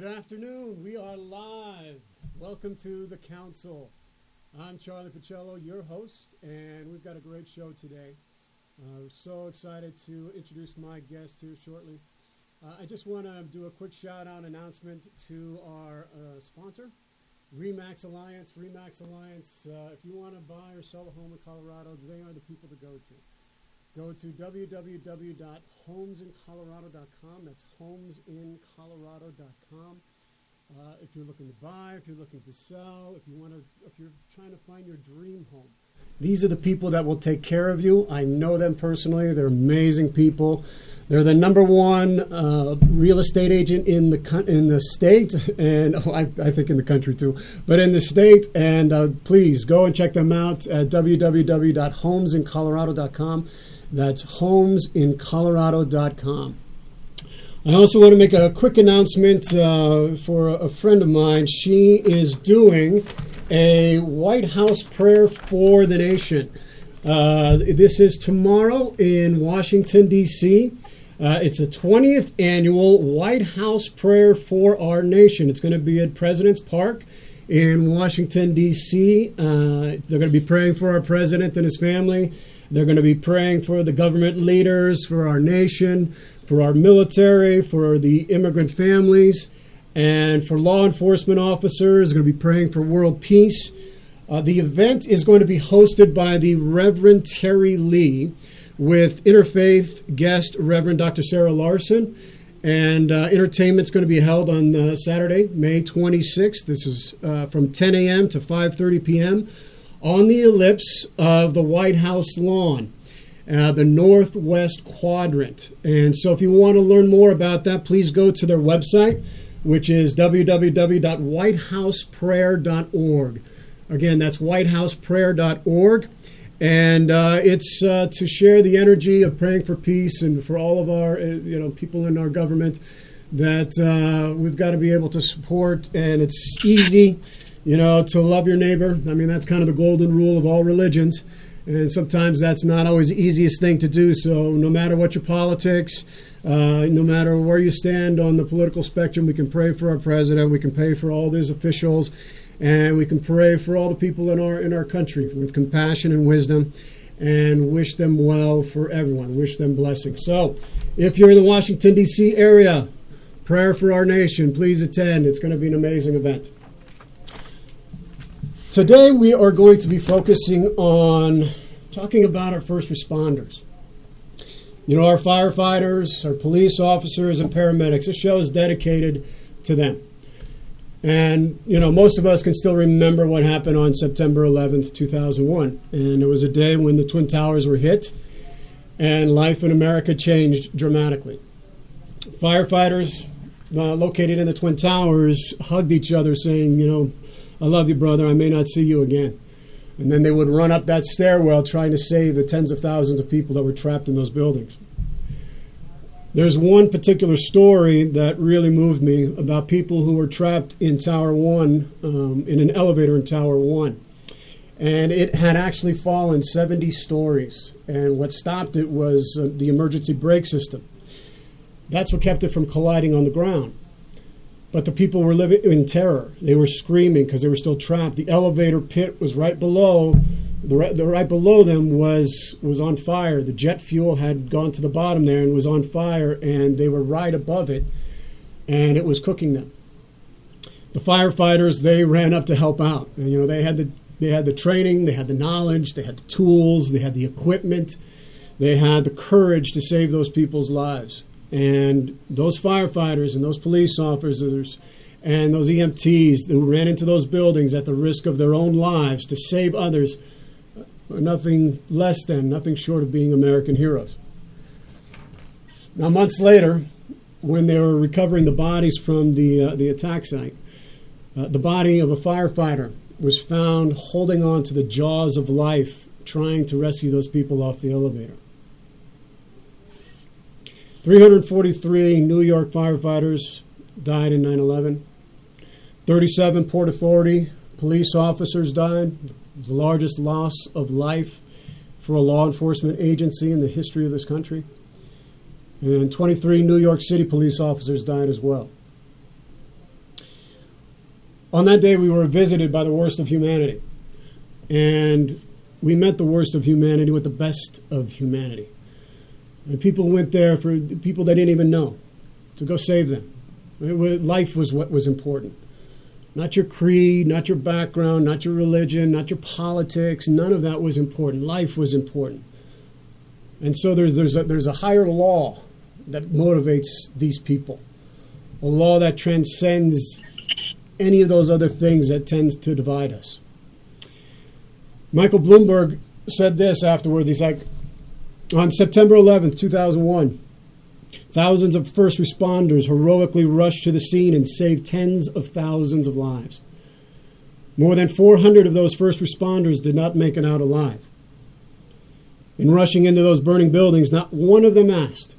Good afternoon. We are live. Welcome to the council. I'm Charlie Pacello, your host, and we've got a great show today. Uh, so excited to introduce my guest here shortly. Uh, I just want to do a quick shout out announcement to our uh, sponsor, Remax Alliance. Remax Alliance, uh, if you want to buy or sell a home in Colorado, they are the people to go to. Go to www.homesincolorado.com. That's homesincolorado.com. Uh, if you're looking to buy, if you're looking to sell, if you want to, if you're trying to find your dream home, these are the people that will take care of you. I know them personally; they're amazing people. They're the number one uh, real estate agent in the in the state, and oh, I, I, think in the country too, but in the state. And uh, please go and check them out at www.homesincolorado.com. That's homesincolorado.com. I also want to make a quick announcement uh, for a friend of mine. She is doing a White House prayer for the nation. Uh, this is tomorrow in Washington, D.C. Uh, it's the 20th annual White House prayer for our nation. It's going to be at President's Park in Washington, D.C. Uh, they're going to be praying for our president and his family. They're going to be praying for the government leaders, for our nation, for our military, for the immigrant families, and for law enforcement officers. They're going to be praying for world peace. Uh, the event is going to be hosted by the Reverend Terry Lee with interfaith guest Reverend Dr. Sarah Larson. And uh, entertainment's going to be held on uh, Saturday, May 26th. This is uh, from 10 a.m. to 5:30 p.m on the ellipse of the White House lawn, uh, the northwest quadrant. And so, if you want to learn more about that, please go to their website, which is www.whitehouseprayer.org. Again, that's whitehouseprayer.org. And uh, it's uh, to share the energy of praying for peace and for all of our, uh, you know, people in our government that uh, we've got to be able to support. And it's easy you know, to love your neighbor. I mean, that's kind of the golden rule of all religions. And sometimes that's not always the easiest thing to do. So, no matter what your politics, uh, no matter where you stand on the political spectrum, we can pray for our president, we can pray for all these officials, and we can pray for all the people in our in our country with compassion and wisdom, and wish them well for everyone. Wish them blessings. So, if you're in the Washington D.C. area, prayer for our nation. Please attend. It's going to be an amazing event. Today, we are going to be focusing on talking about our first responders. You know, our firefighters, our police officers, and paramedics. This show is dedicated to them. And, you know, most of us can still remember what happened on September 11th, 2001. And it was a day when the Twin Towers were hit and life in America changed dramatically. Firefighters uh, located in the Twin Towers hugged each other, saying, you know, I love you, brother. I may not see you again. And then they would run up that stairwell trying to save the tens of thousands of people that were trapped in those buildings. There's one particular story that really moved me about people who were trapped in Tower 1, um, in an elevator in Tower 1. And it had actually fallen 70 stories. And what stopped it was uh, the emergency brake system. That's what kept it from colliding on the ground. But the people were living in terror. They were screaming because they were still trapped. The elevator pit was right below. The right, the right below them was was on fire. The jet fuel had gone to the bottom there and was on fire, and they were right above it, and it was cooking them. The firefighters they ran up to help out. And, you know they had the they had the training, they had the knowledge, they had the tools, they had the equipment, they had the courage to save those people's lives. And those firefighters and those police officers and those EMTs who ran into those buildings at the risk of their own lives to save others are nothing less than, nothing short of being American heroes. Now, months later, when they were recovering the bodies from the, uh, the attack site, uh, the body of a firefighter was found holding on to the jaws of life, trying to rescue those people off the elevator. 343 New York firefighters died in 9 11. 37 Port Authority police officers died. It was the largest loss of life for a law enforcement agency in the history of this country. And 23 New York City police officers died as well. On that day, we were visited by the worst of humanity. And we met the worst of humanity with the best of humanity. And people went there for people they didn't even know to go save them. Was, life was what was important. Not your creed, not your background, not your religion, not your politics. None of that was important. Life was important. And so there's, there's, a, there's a higher law that motivates these people, a law that transcends any of those other things that tends to divide us. Michael Bloomberg said this afterwards. He's like, on September 11th, 2001, thousands of first responders heroically rushed to the scene and saved tens of thousands of lives. More than 400 of those first responders did not make it out alive. In rushing into those burning buildings, not one of them asked,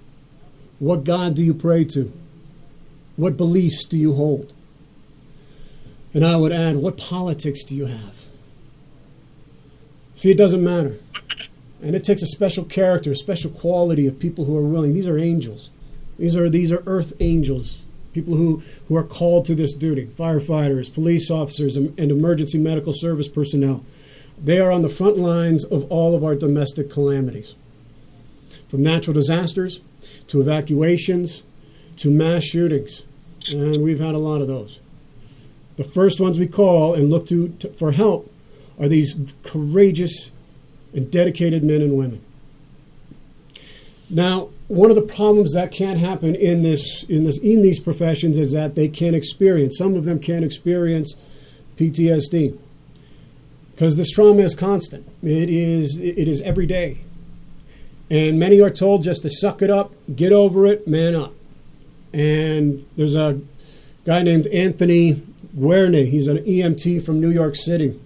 What God do you pray to? What beliefs do you hold? And I would add, What politics do you have? See, it doesn't matter. And it takes a special character, a special quality of people who are willing. These are angels. These are these are earth angels, people who, who are called to this duty. Firefighters, police officers, and, emergency medical service personnel. They are on the front lines of all of our domestic calamities. From natural disasters to evacuations to mass shootings. And we've had a lot of those. The first ones we call and look to, to for help are these courageous and dedicated men and women. Now, one of the problems that can happen in this in this in these professions is that they can experience some of them can experience PTSD because this trauma is constant. It is it is every day, and many are told just to suck it up, get over it, man up. And there's a guy named Anthony Guerne. He's an EMT from New York City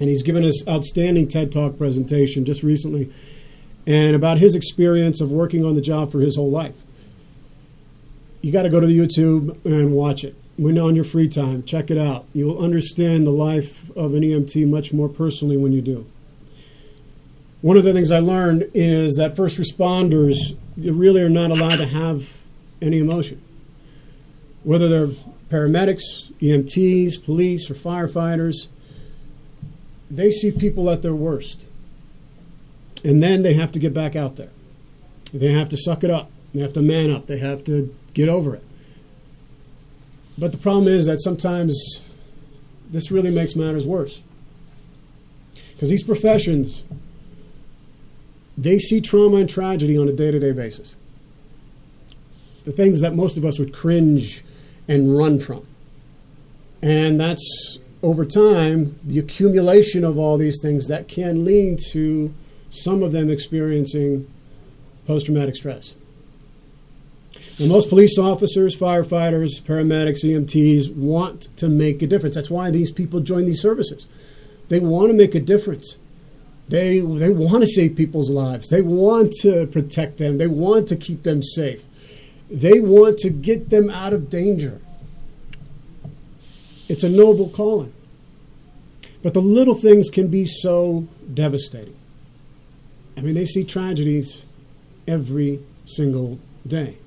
and he's given us outstanding TED Talk presentation just recently, and about his experience of working on the job for his whole life. You got to go to the YouTube and watch it. When on your free time, check it out. You'll understand the life of an EMT much more personally when you do. One of the things I learned is that first responders really are not allowed to have any emotion. Whether they're paramedics, EMTs, police, or firefighters, they see people at their worst. And then they have to get back out there. They have to suck it up. They have to man up. They have to get over it. But the problem is that sometimes this really makes matters worse. Because these professions, they see trauma and tragedy on a day to day basis. The things that most of us would cringe and run from. And that's over time, the accumulation of all these things that can lead to some of them experiencing post traumatic stress. And most police officers, firefighters, paramedics, EMTs want to make a difference. That's why these people join these services. They want to make a difference. They, they want to save people's lives. They want to protect them. They want to keep them safe. They want to get them out of danger. It's a noble calling. But the little things can be so devastating. I mean, they see tragedies every single day.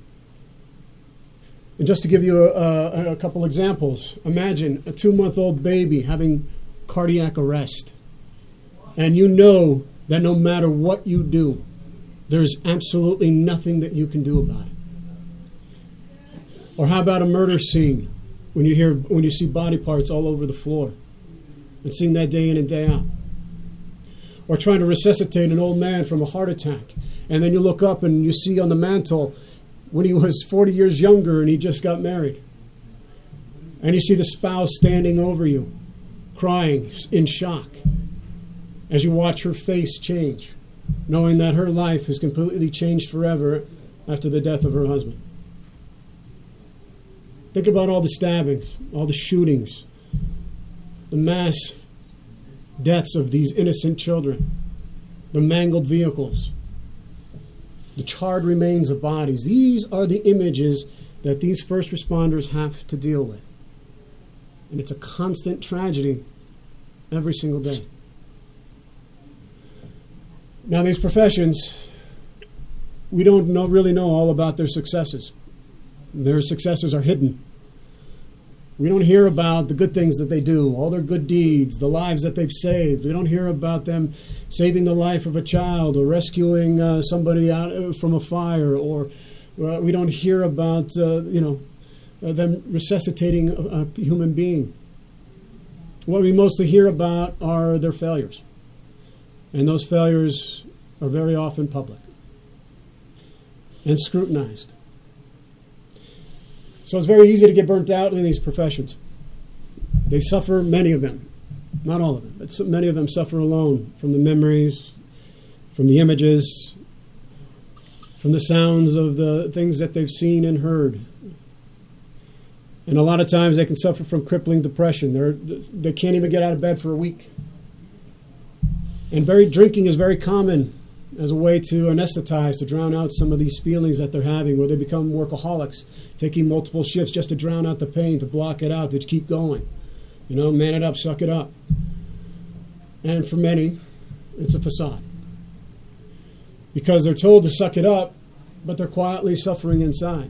And just to give you a, a, a couple examples, imagine a two month old baby having cardiac arrest. And you know that no matter what you do, there's absolutely nothing that you can do about it. Or how about a murder scene when you hear when you see body parts all over the floor? And seeing that day in and day out. Or trying to resuscitate an old man from a heart attack. And then you look up and you see on the mantle when he was 40 years younger and he just got married. And you see the spouse standing over you, crying in shock as you watch her face change, knowing that her life has completely changed forever after the death of her husband. Think about all the stabbings, all the shootings, the mass deaths of these innocent children, the mangled vehicles, the charred remains of bodies. These are the images that these first responders have to deal with. And it's a constant tragedy every single day. Now, these professions, we don't know, really know all about their successes. Their successes are hidden. We don't hear about the good things that they do, all their good deeds, the lives that they've saved. We don't hear about them saving the life of a child or rescuing uh, somebody out uh, from a fire, or uh, we don't hear about uh, you know uh, them resuscitating a, a human being. What we mostly hear about are their failures, and those failures are very often public and scrutinized. So it's very easy to get burnt out in these professions. They suffer, many of them, not all of them, but many of them suffer alone from the memories, from the images, from the sounds of the things that they've seen and heard. And a lot of times they can suffer from crippling depression. They're, they can't even get out of bed for a week. And very drinking is very common as a way to anesthetize, to drown out some of these feelings that they're having, where they become workaholics, taking multiple shifts just to drown out the pain, to block it out, to keep going. You know, man it up, suck it up. And for many, it's a facade. Because they're told to suck it up, but they're quietly suffering inside.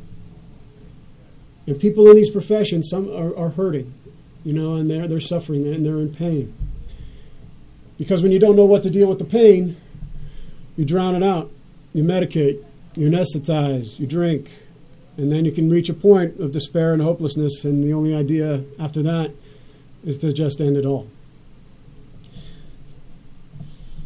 And people in these professions, some are, are hurting, you know, and they're, they're suffering and they're in pain. Because when you don't know what to deal with the pain, you drown it out, you medicate, you anesthetize, you drink, and then you can reach a point of despair and hopelessness, and the only idea after that is to just end it all.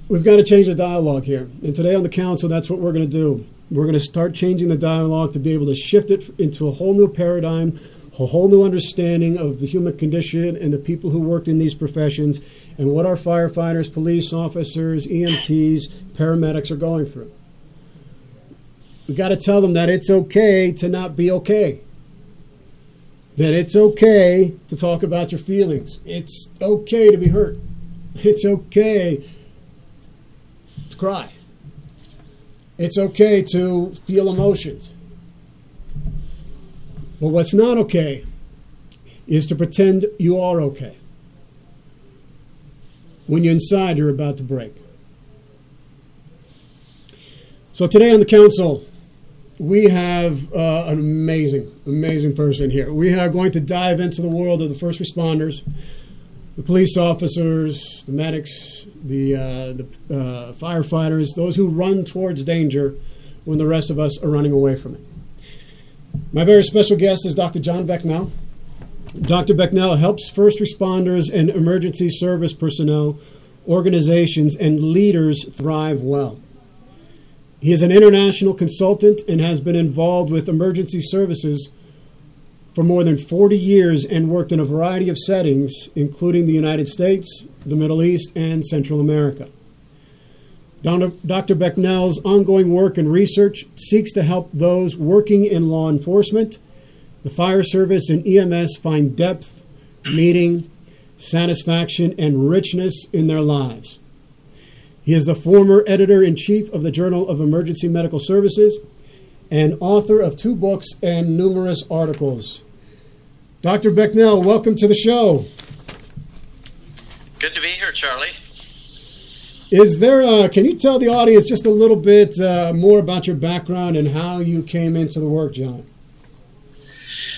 We've got to change the dialogue here. And today on the council, that's what we're going to do. We're going to start changing the dialogue to be able to shift it into a whole new paradigm, a whole new understanding of the human condition and the people who worked in these professions and what our firefighters, police officers, EMTs, paramedics are going through. We've got to tell them that it's okay to not be okay. That it's okay to talk about your feelings. It's okay to be hurt. It's okay to cry. It's okay to feel emotions. But what's not okay is to pretend you are okay when you're inside you're about to break. So today on the council, we have uh, an amazing, amazing person here. We are going to dive into the world of the first responders, the police officers, the medics, the, uh, the uh, firefighters, those who run towards danger when the rest of us are running away from it. My very special guest is Dr. John Becknell. Dr. Becknell helps first responders and emergency service personnel, organizations, and leaders thrive well. He is an international consultant and has been involved with emergency services for more than 40 years and worked in a variety of settings, including the United States, the Middle East, and Central America. Dr. Becknell's ongoing work and research seeks to help those working in law enforcement, the fire service, and EMS find depth, meaning, satisfaction, and richness in their lives. He is the former editor in chief of the Journal of Emergency Medical Services and author of two books and numerous articles. Dr. Becknell, welcome to the show. Good to be here, Charlie. Is there? A, can you tell the audience just a little bit uh, more about your background and how you came into the work, John?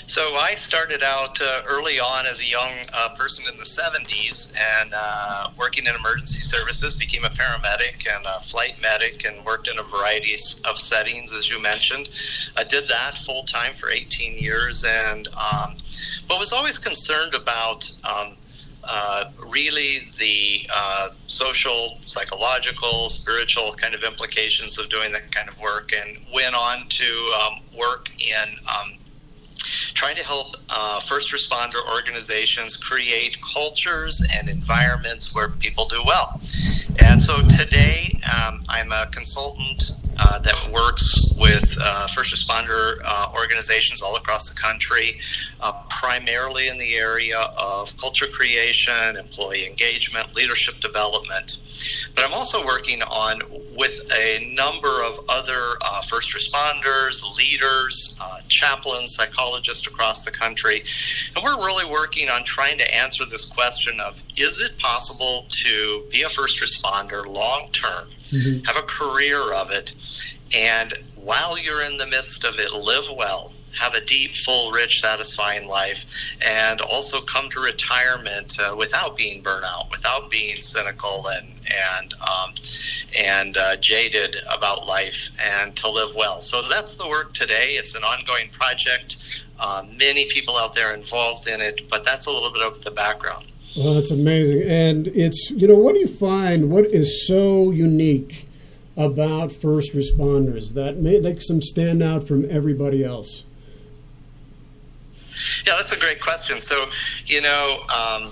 So I started out uh, early on as a young uh, person in the 70s and uh, working in emergency services, became a paramedic and a flight medic and worked in a variety of settings, as you mentioned. I did that full time for 18 years and um, but was always concerned about um, uh, really the uh, social, psychological, spiritual kind of implications of doing that kind of work, and went on to um, work in um, trying to help uh, first responder organizations create cultures and environments where people do well. And so today, um, I'm a consultant uh, that works with uh, first responder uh, organizations all across the country, uh, primarily in the area of culture creation, employee engagement, leadership development. But I'm also working on with a number of other uh, first responders, leaders, chaplains, psychologists across the country. And we're really working on trying to answer this question of is it possible to be a first responder long term, mm-hmm. have a career of it, and while you're in the midst of it, live well, have a deep, full, rich, satisfying life, and also come to retirement uh, without being burnout, without being cynical and and um, and uh, jaded about life, and to live well. So that's the work today. It's an ongoing project. Uh, many people out there involved in it, but that's a little bit of the background. Well, that's amazing, and it's you know what do you find? What is so unique? about first responders that makes them stand out from everybody else? Yeah, that's a great question. So, you know, um,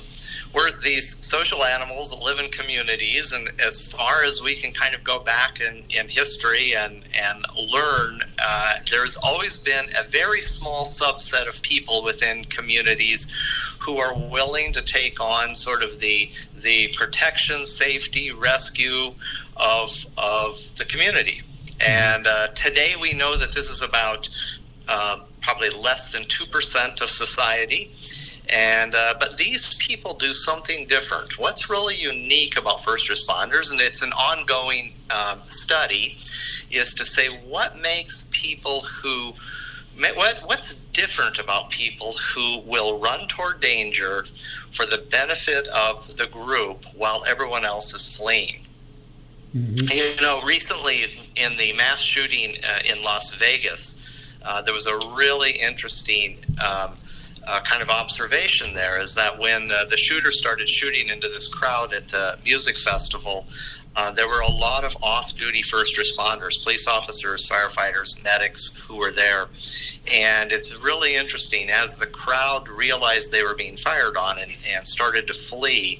we're these social animals that live in communities, and as far as we can kind of go back in, in history and, and learn, uh, there's always been a very small subset of people within communities who are willing to take on sort of the the protection, safety, rescue of of the community. And uh, today we know that this is about uh, probably less than two percent of society. And uh, but these people do something different. What's really unique about first responders, and it's an ongoing um, study, is to say what makes people who what what's different about people who will run toward danger for the benefit of the group while everyone else is fleeing. Mm-hmm. You know, recently in the mass shooting uh, in Las Vegas, uh, there was a really interesting um, uh, kind of observation there is that when uh, the shooter started shooting into this crowd at the music festival, uh, there were a lot of off duty first responders, police officers, firefighters, medics who were there. And it's really interesting as the crowd realized they were being fired on and, and started to flee.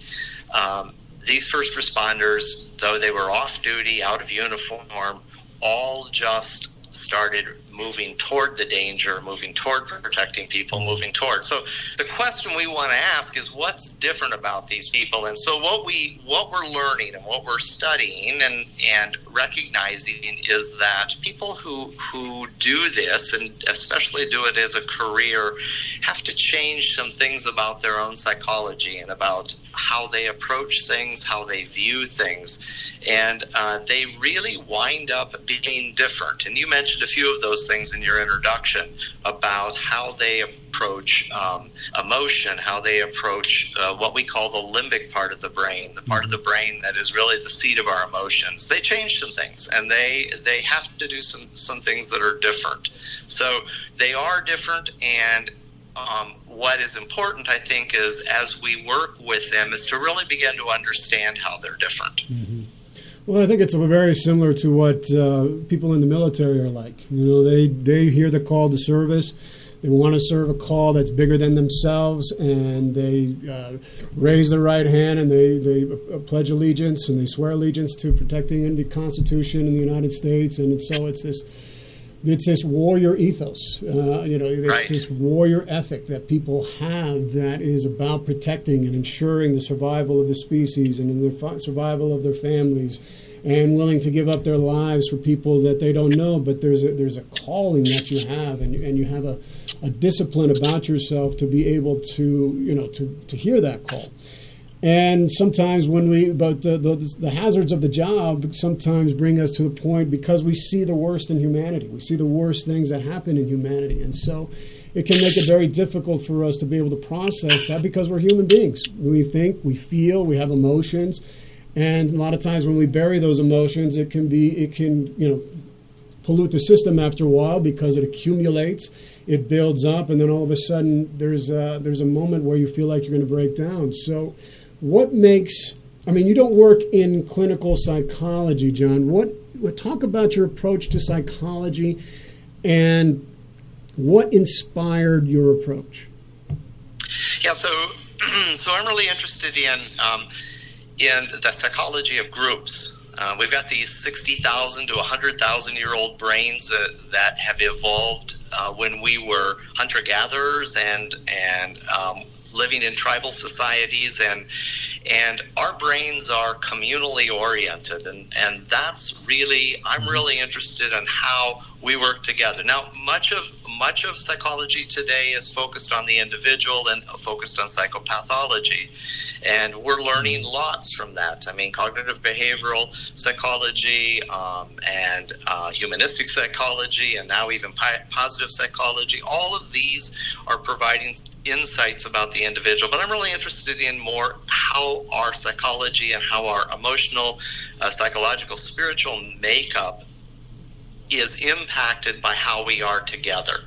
Um, these first responders, though they were off duty, out of uniform, all just started moving toward the danger, moving toward protecting people, moving toward. So the question we want to ask is what's different about these people? And so what we what we're learning and what we're studying and and recognizing is that people who who do this and especially do it as a career have to change some things about their own psychology and about how they approach things, how they view things, and uh, they really wind up being different. And you mentioned a few of those things in your introduction about how they approach um, emotion, how they approach uh, what we call the limbic part of the brain, the part of the brain that is really the seat of our emotions. They change some things, and they they have to do some some things that are different. So they are different, and um, what is important, I think, is as we work with them, is to really begin to understand how they're different. Mm-hmm. Well, I think it's very similar to what uh, people in the military are like. You know, they they hear the call to service. They want to serve a call that's bigger than themselves, and they uh, raise their right hand and they, they pledge allegiance and they swear allegiance to protecting the Constitution in the United States. And so it's this it's this warrior ethos. Uh, you know, it's right. this warrior ethic that people have that is about protecting and ensuring the survival of the species and the survival of their families, and willing to give up their lives for people that they don't know. But there's a, there's a calling that you have, and and you have a, a discipline about yourself to be able to you know to to hear that call. And sometimes when we, but the, the, the, hazards of the job sometimes bring us to the point because we see the worst in humanity. We see the worst things that happen in humanity. And so it can make it very difficult for us to be able to process that because we're human beings. We think, we feel, we have emotions. And a lot of times when we bury those emotions, it can be, it can, you know, pollute the system after a while because it accumulates, it builds up, and then all of a sudden there's a, there's a moment where you feel like you're going to break down. So, what makes I mean, you don't work in clinical psychology, John. What, what talk about your approach to psychology and what inspired your approach? Yeah, so so I'm really interested in um, in the psychology of groups. Uh, we've got these 60,000 to 100,000 year old brains that, that have evolved uh, when we were hunter gatherers and and um, living in tribal societies and and our brains are communally oriented and and that's really I'm really interested in how we work together. Now much of much of psychology today is focused on the individual and focused on psychopathology. And we're learning lots from that. I mean, cognitive behavioral psychology um, and uh, humanistic psychology, and now even positive psychology, all of these are providing insights about the individual. But I'm really interested in more how our psychology and how our emotional, uh, psychological, spiritual makeup is impacted by how we are together.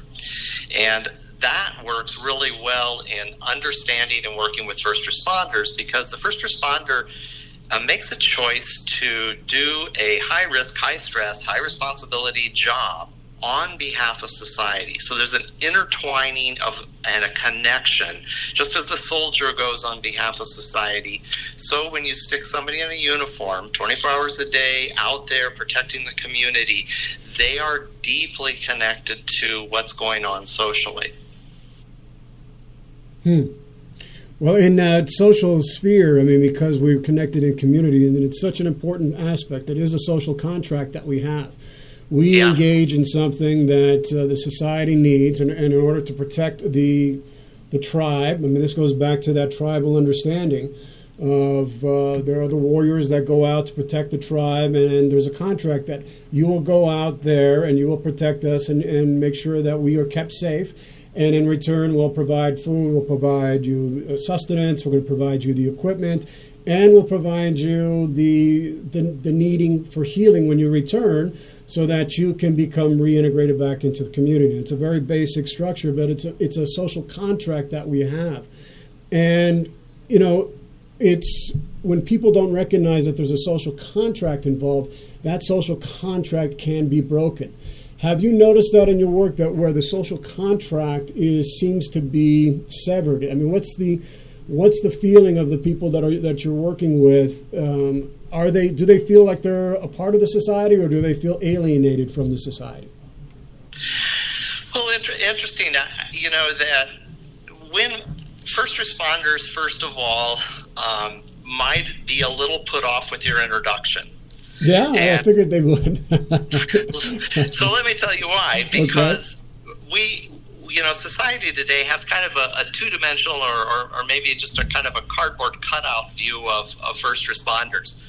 And that works really well in understanding and working with first responders because the first responder uh, makes a choice to do a high risk, high stress, high responsibility job on behalf of society. So there's an intertwining of and a connection. Just as the soldier goes on behalf of society, so when you stick somebody in a uniform 24 hours a day out there protecting the community, they are deeply connected to what's going on socially. Hmm. Well, in that social sphere, I mean, because we're connected in community, and it's such an important aspect. It is a social contract that we have. We yeah. engage in something that uh, the society needs, and, and, in order to protect the the tribe, I mean, this goes back to that tribal understanding of uh, there are the warriors that go out to protect the tribe, and there's a contract that you will go out there and you will protect us and, and make sure that we are kept safe. And in return we'll provide food, we'll provide you uh, sustenance, we're going to provide you the equipment, and we'll provide you the, the, the needing for healing when you return so that you can become reintegrated back into the community. It's a very basic structure, but it's a, it's a social contract that we have. And, you know, it's when people don't recognize that there's a social contract involved, that social contract can be broken. Have you noticed that in your work that where the social contract is seems to be severed? I mean, what's the what's the feeling of the people that are that you're working with? Um, are they do they feel like they're a part of the society, or do they feel alienated from the society? Well, inter- interesting. Uh, you know that when first responders, first of all, um, might be a little put off with your introduction. Yeah, and I figured they would. so let me tell you why. Because okay. we, you know, society today has kind of a, a two-dimensional, or, or, or, maybe just a kind of a cardboard cutout view of, of first responders.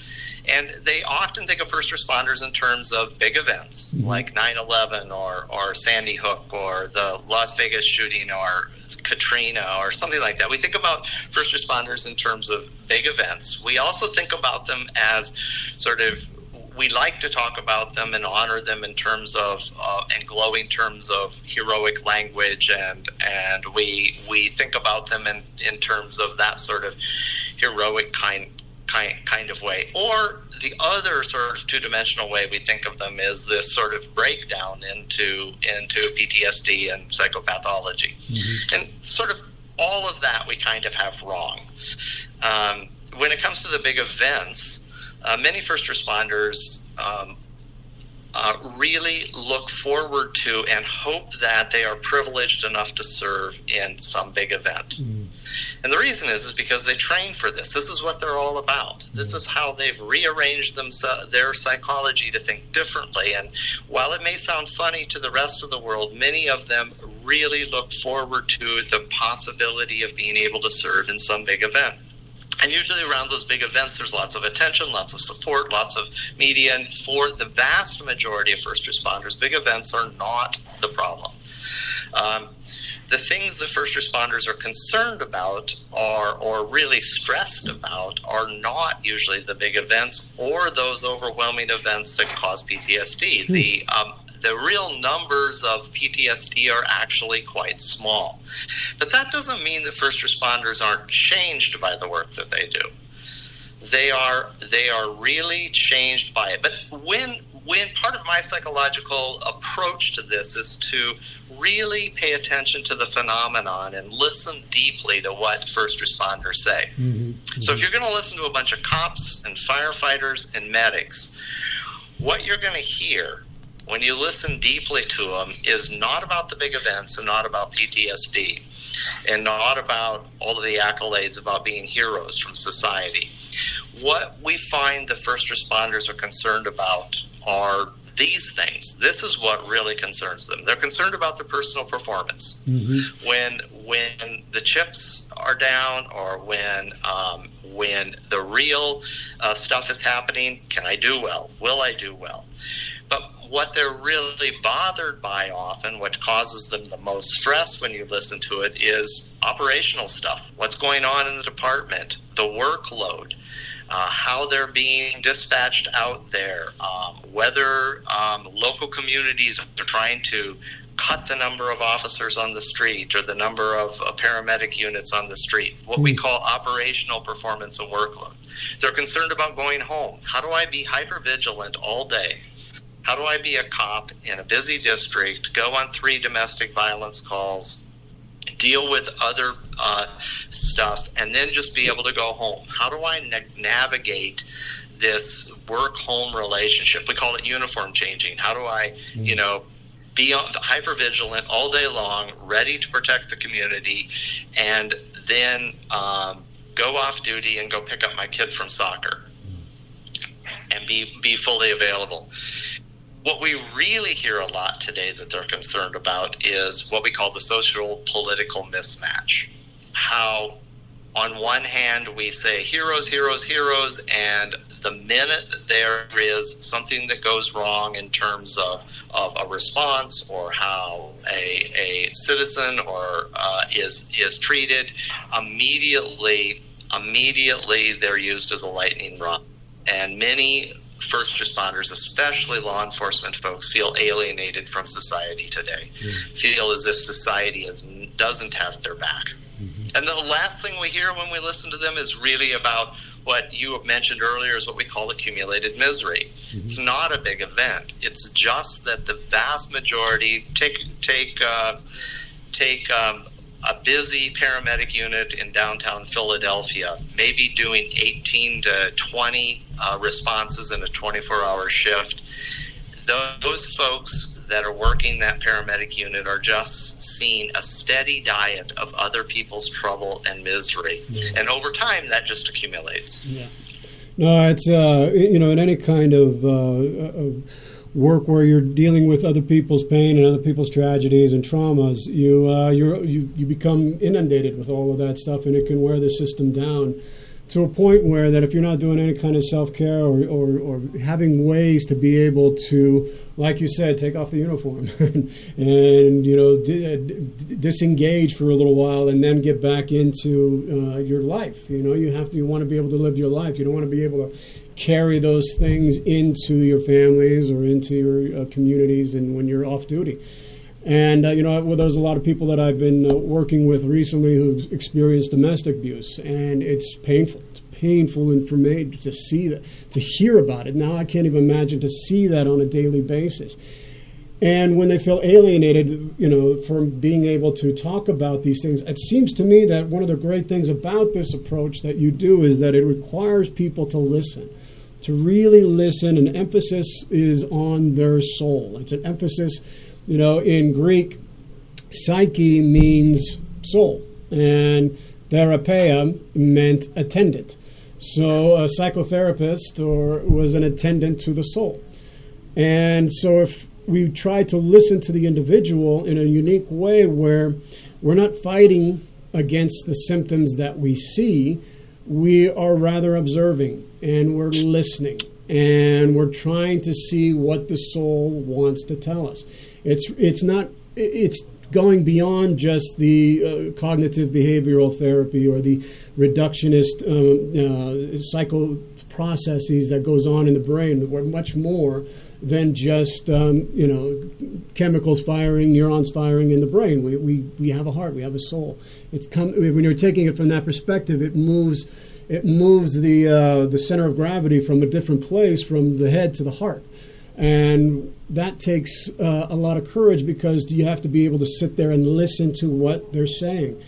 And they often think of first responders in terms of big events mm-hmm. like 9 11 or, or Sandy Hook or the Las Vegas shooting or Katrina or something like that. We think about first responders in terms of big events. We also think about them as sort of we like to talk about them and honor them in terms of uh, and glowing terms of heroic language and and we we think about them in in terms of that sort of heroic kind kind kind of way or the other sort of two-dimensional way we think of them is this sort of breakdown into into PTSD and psychopathology mm-hmm. and sort of all of that we kind of have wrong um, when it comes to the big events uh, many first responders um, uh, really look forward to and hope that they are privileged enough to serve in some big event. Mm. And the reason is is because they train for this. This is what they're all about. This is how they've rearranged their psychology to think differently. And while it may sound funny to the rest of the world, many of them really look forward to the possibility of being able to serve in some big event. And usually around those big events, there's lots of attention, lots of support, lots of media. And for the vast majority of first responders, big events are not the problem. Um, the things the first responders are concerned about are or really stressed about are not usually the big events or those overwhelming events that cause PTSD. Hmm. The um, the real numbers of PTSD are actually quite small. But that doesn't mean that first responders aren't changed by the work that they do. They are they are really changed by it. But when when part of my psychological approach to this is to really pay attention to the phenomenon and listen deeply to what first responders say. Mm-hmm. Mm-hmm. So if you're going to listen to a bunch of cops and firefighters and medics, what you're going to hear when you listen deeply to them, is not about the big events and not about PTSD and not about all of the accolades about being heroes from society. What we find the first responders are concerned about are these things. This is what really concerns them. They're concerned about their personal performance. Mm-hmm. When when the chips are down or when um, when the real uh, stuff is happening. Can I do well? Will I do well? But what they're really bothered by often, what causes them the most stress when you listen to it, is operational stuff. What's going on in the department, the workload, uh, how they're being dispatched out there, um, whether um, local communities are trying to cut the number of officers on the street or the number of uh, paramedic units on the street, what we call operational performance and workload. They're concerned about going home. How do I be hyper vigilant all day? How do I be a cop in a busy district, go on three domestic violence calls, deal with other uh, stuff, and then just be able to go home? How do I na- navigate this work home relationship? We call it uniform changing. How do I, you know, be hyper vigilant all day long, ready to protect the community, and then um, go off duty and go pick up my kid from soccer and be be fully available. What we really hear a lot today that they're concerned about is what we call the social political mismatch. How, on one hand, we say heroes, heroes, heroes, and the minute there is something that goes wrong in terms of, of a response or how a, a citizen or uh, is is treated, immediately immediately they're used as a lightning rod. And many first responders, especially law enforcement folks, feel alienated from society today, mm-hmm. feel as if society is, doesn't have their back. Mm-hmm. And the last thing we hear when we listen to them is really about what you mentioned earlier is what we call accumulated misery. Mm-hmm. It's not a big event. It's just that the vast majority take take uh, take um, a busy paramedic unit in downtown Philadelphia, maybe doing 18 to 20 uh, responses in a 24 hour shift. Those folks that are working that paramedic unit are just seeing a steady diet of other people's trouble and misery. Yeah. And over time, that just accumulates. Yeah. No, it's, uh, you know, in any kind of. Uh, work where you're dealing with other people's pain and other people's tragedies and traumas, you uh, you you become inundated with all of that stuff, and it can wear the system down to a point where that if you're not doing any kind of self care or, or, or, having ways to be able to, like you said, take off the uniform and, and you know d- disengage for a little while and then get back into uh, your life. You know, you have to you want to be able to live your life. You don't want to be able to carry those things into your families or into your uh, communities and when you're off duty. And uh, you know, well, there's a lot of people that I've been uh, working with recently who've experienced domestic abuse, and it's painful. It's painful information to see that, to hear about it. Now I can't even imagine to see that on a daily basis. And when they feel alienated, you know, from being able to talk about these things, it seems to me that one of the great things about this approach that you do is that it requires people to listen to really listen. An emphasis is on their soul. It's an emphasis, you know, in Greek, psyche means soul, and therapeia meant attendant. So a psychotherapist or was an attendant to the soul. And so if we try to listen to the individual in a unique way where we're not fighting against the symptoms that we see, we are rather observing and we're listening and we're trying to see what the soul wants to tell us. It's it's not it's going beyond just the uh, cognitive behavioral therapy or the reductionist um, uh, psycho processes that goes on in the brain. We're much more than just um, you know chemicals firing, neurons firing in the brain. We, we we have a heart, we have a soul. It's come when you're taking it from that perspective, it moves it moves the uh, the center of gravity from a different place from the head to the heart, and that takes uh, a lot of courage because you have to be able to sit there and listen to what they're saying.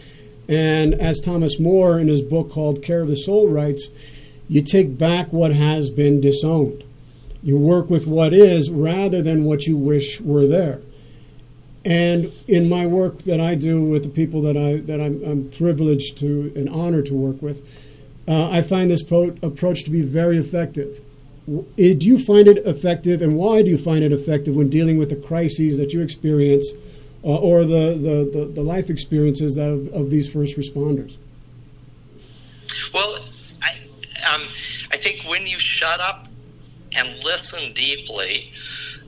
And as Thomas Moore in his book called Care of the Soul writes, you take back what has been disowned. You work with what is rather than what you wish were there. And in my work that I do with the people that I that I'm, I'm privileged to and honored to work with, uh, I find this pro- approach to be very effective. Do you find it effective, and why do you find it effective when dealing with the crises that you experience uh, or the, the, the, the, life experiences of, of these first responders? Well, I, um, I think when you shut up and listen deeply,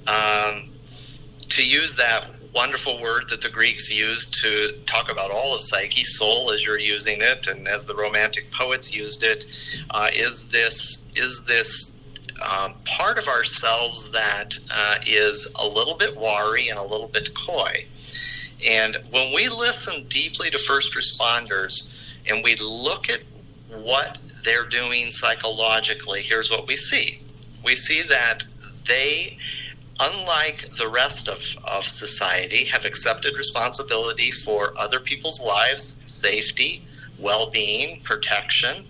um, to use that wonderful word that the Greeks used to talk about all of psyche, soul, as you're using it, and as the Romantic poets used it, uh, is this is this um, part of ourselves that uh, is a little bit wary and a little bit coy. And when we listen deeply to first responders and we look at what they're doing psychologically, here's what we see. We see that they unlike the rest of, of society, have accepted responsibility for other people's lives, safety, well being, protection.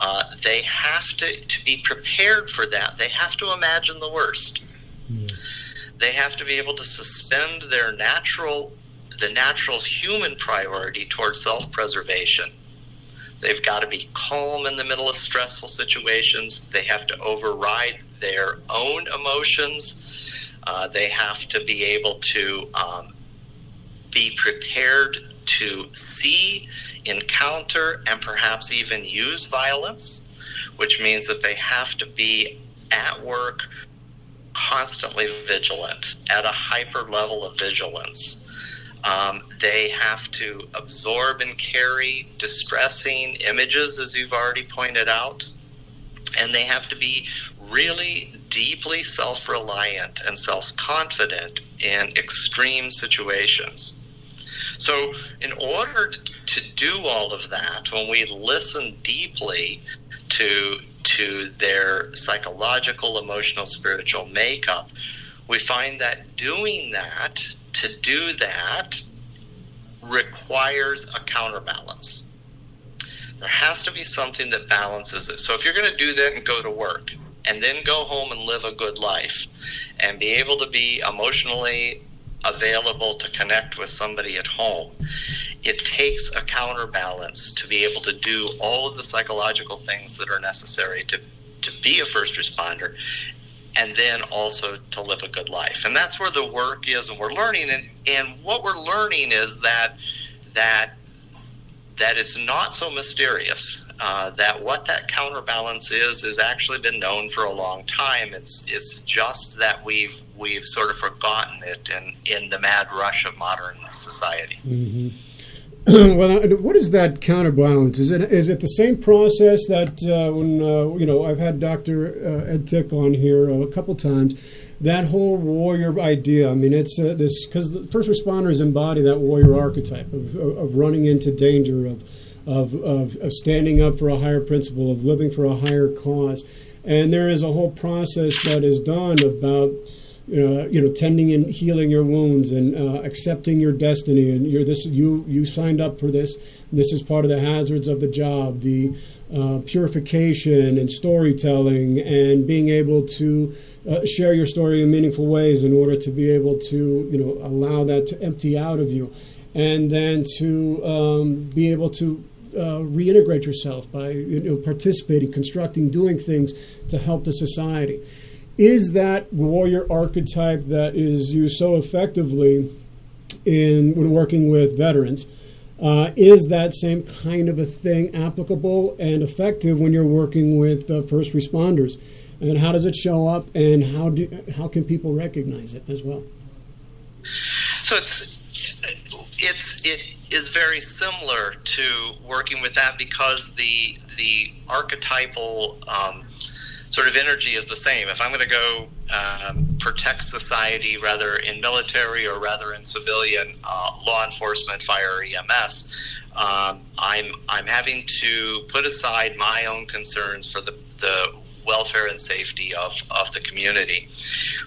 Uh, they have to, to be prepared for that. They have to imagine the worst. Mm. They have to be able to suspend their natural, the natural human priority towards self preservation. They've got to be calm in the middle of stressful situations. They have to override their own emotions uh, they have to be able to um, be prepared to see, encounter, and perhaps even use violence, which means that they have to be at work constantly vigilant, at a hyper level of vigilance. Um, they have to absorb and carry distressing images, as you've already pointed out. And they have to be really deeply self reliant and self confident in extreme situations. So, in order to do all of that, when we listen deeply to, to their psychological, emotional, spiritual makeup, we find that doing that, to do that, requires a counterbalance. There has to be something that balances it. So, if you're going to do that and go to work, and then go home and live a good life and be able to be emotionally available to connect with somebody at home. It takes a counterbalance to be able to do all of the psychological things that are necessary to, to be a first responder and then also to live a good life. And that's where the work is and we're learning and, and what we're learning is that that that it's not so mysterious. Uh, that what that counterbalance is has actually been known for a long time. It's it's just that we've we've sort of forgotten it in in the mad rush of modern society. Mm-hmm. well, uh, what is that counterbalance? Is it is it the same process that uh, when uh, you know I've had Dr. Uh, Ed Tick on here a couple times. That whole warrior idea. I mean, it's uh, this because first responders embody that warrior archetype of, of running into danger of of, of, of standing up for a higher principle, of living for a higher cause. And there is a whole process that is done about uh, you know, tending and healing your wounds and uh, accepting your destiny. And you're this, you you signed up for this. This is part of the hazards of the job, the uh, purification and storytelling, and being able to uh, share your story in meaningful ways in order to be able to, you know, allow that to empty out of you, and then to um, be able to uh, reintegrate yourself by you know, participating, constructing, doing things to help the society. Is that warrior archetype that is used so effectively in when working with veterans? Uh, is that same kind of a thing applicable and effective when you're working with uh, first responders? And how does it show up? And how do how can people recognize it as well? So it's it's it is very similar to working with that because the the archetypal um, sort of energy is the same. If I'm going to go um, protect society, rather in military or rather in civilian uh, law enforcement, fire, EMS, um, I'm I'm having to put aside my own concerns for the the welfare and safety of, of the community.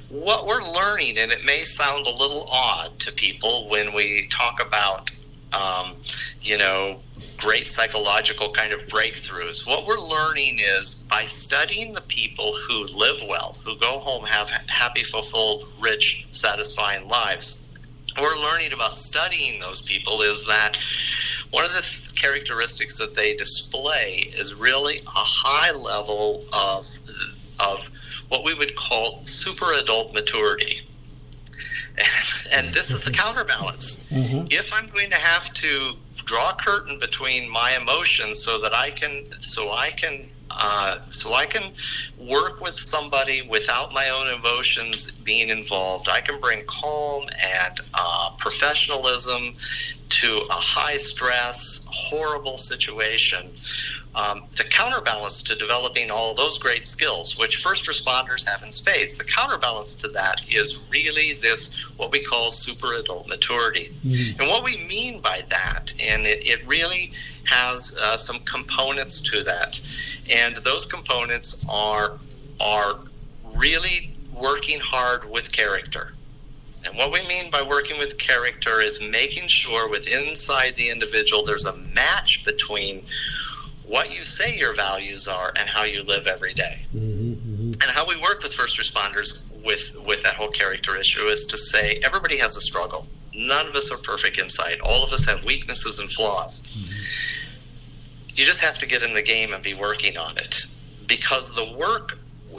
What we're learning, and it may sound a little odd to people when we talk about um, you know, great psychological kind of breakthroughs. What we're learning is by studying the people who live well, who go home, have happy, fulfilled, rich, satisfying lives, we're learning about studying those people is that one of the th- characteristics that they display is really a high level of, of what we would call super adult maturity. And, this is the counterbalance. Mm-hmm. If I'm going to have to draw a curtain between my emotions so that I can so I can uh, so I can work with somebody without my own emotions being involved. I can bring calm and uh, professionalism to a high stress, horrible situation um, the counterbalance to developing all those great skills, which first responders have in spades, the counterbalance to that is really this what we call super adult maturity. Mm-hmm. And what we mean by that, and it, it really has uh, some components to that, and those components are are really working hard with character. And what we mean by working with character is making sure within inside the individual there's a match between what you say your values are and how you live every day. Mm-hmm, mm-hmm. And how we work with first responders with with that whole character issue is to say everybody has a struggle. None of us are perfect inside. All of us have weaknesses and flaws. Mm-hmm. You just have to get in the game and be working on it because the work